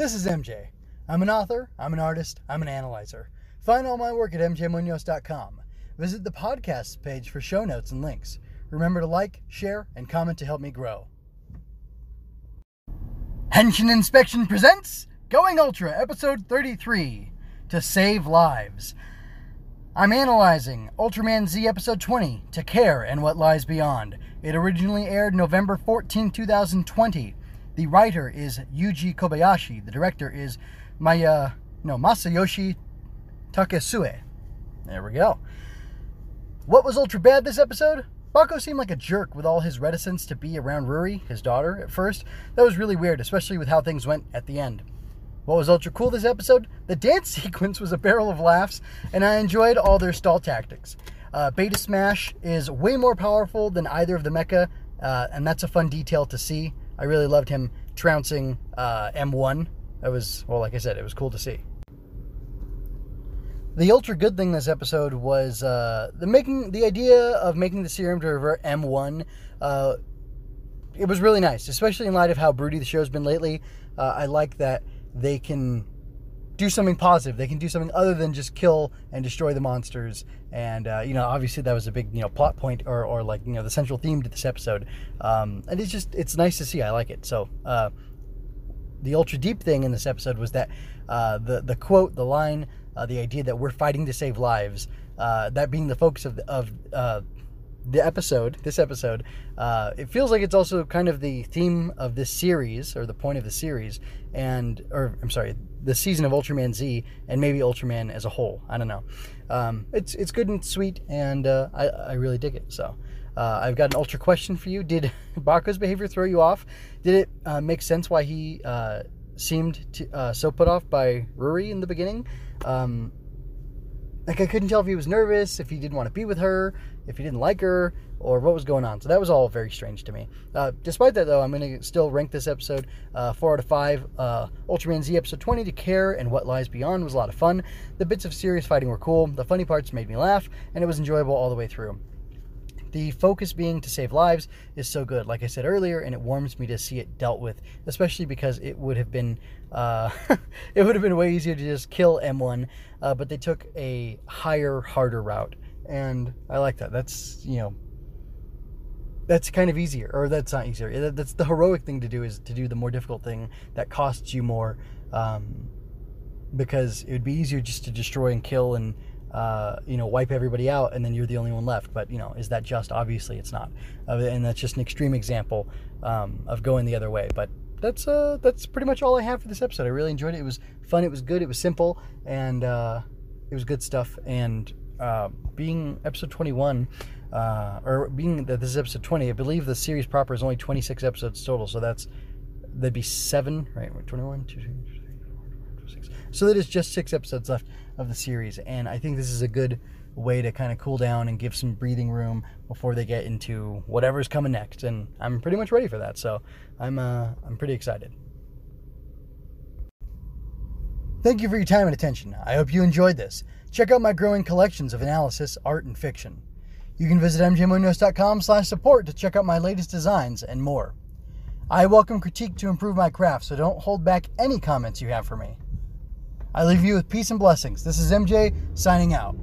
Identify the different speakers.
Speaker 1: This is MJ. I'm an author, I'm an artist, I'm an analyzer. Find all my work at mjmunoz.com. Visit the podcast page for show notes and links. Remember to like, share, and comment to help me grow. Henshin Inspection presents Going Ultra, episode 33 To Save Lives. I'm analyzing Ultraman Z episode 20 To Care and What Lies Beyond. It originally aired November 14, 2020. The writer is Yuji Kobayashi. The director is Maya, no, Masayoshi Takesue. There we go. What was ultra bad this episode? Bako seemed like a jerk with all his reticence to be around Ruri, his daughter, at first. That was really weird, especially with how things went at the end. What was ultra cool this episode? The dance sequence was a barrel of laughs, and I enjoyed all their stall tactics. Uh, Beta Smash is way more powerful than either of the mecha, uh, and that's a fun detail to see. I really loved him trouncing uh, M1. That was, well, like I said, it was cool to see. The ultra good thing this episode was uh, the making the idea of making the serum to revert M1. Uh, it was really nice, especially in light of how broody the show's been lately. Uh, I like that they can do something positive. They can do something other than just kill and destroy the monsters. And uh, you know, obviously that was a big you know plot point or, or like you know the central theme to this episode. Um, and it's just it's nice to see. I like it. So uh, the ultra deep thing in this episode was that uh, the the quote, the line, uh, the idea that we're fighting to save lives. Uh, that being the focus of the, of uh, the episode, this episode, uh, it feels like it's also kind of the theme of this series or the point of the series, and or I'm sorry, the season of Ultraman Z and maybe Ultraman as a whole. I don't know. Um, it's it's good and sweet, and uh, I I really dig it. So. Uh, I've got an ultra question for you. Did Bako's behavior throw you off? Did it uh, make sense why he uh, seemed to, uh, so put off by Ruri in the beginning? Um, like I couldn't tell if he was nervous, if he didn't want to be with her, if he didn't like her, or what was going on. So that was all very strange to me. Uh, despite that, though, I'm going to still rank this episode uh, 4 out of 5. Uh, Ultraman Z episode 20 to Care and What Lies Beyond was a lot of fun. The bits of serious fighting were cool. The funny parts made me laugh, and it was enjoyable all the way through. The focus being to save lives is so good, like I said earlier, and it warms me to see it dealt with, especially because it would have been uh, it would have been way easier to just kill M1, uh, but they took a higher, harder route, and I like that. That's you know that's kind of easier, or that's not easier. That's the heroic thing to do is to do the more difficult thing that costs you more, um, because it would be easier just to destroy and kill and uh, you know, wipe everybody out and then you're the only one left. But, you know, is that just? Obviously, it's not. Uh, and that's just an extreme example um, of going the other way. But that's uh, that's pretty much all I have for this episode. I really enjoyed it. It was fun. It was good. It was simple, and uh, it was good stuff. And uh, being episode 21, uh, or being that this is episode 20, I believe the series proper is only 26 episodes total. So that's that'd be seven, right? 21, 2, 3, 4, 5, 6. So that is just six episodes left of the series. And I think this is a good way to kind of cool down and give some breathing room before they get into whatever's coming next. And I'm pretty much ready for that. So I'm uh, I'm pretty excited. Thank you for your time and attention. I hope you enjoyed this. Check out my growing collections of analysis, art, and fiction. You can visit mjmunoz.com slash support to check out my latest designs and more. I welcome critique to improve my craft, so don't hold back any comments you have for me. I leave you with peace and blessings. This is MJ signing out.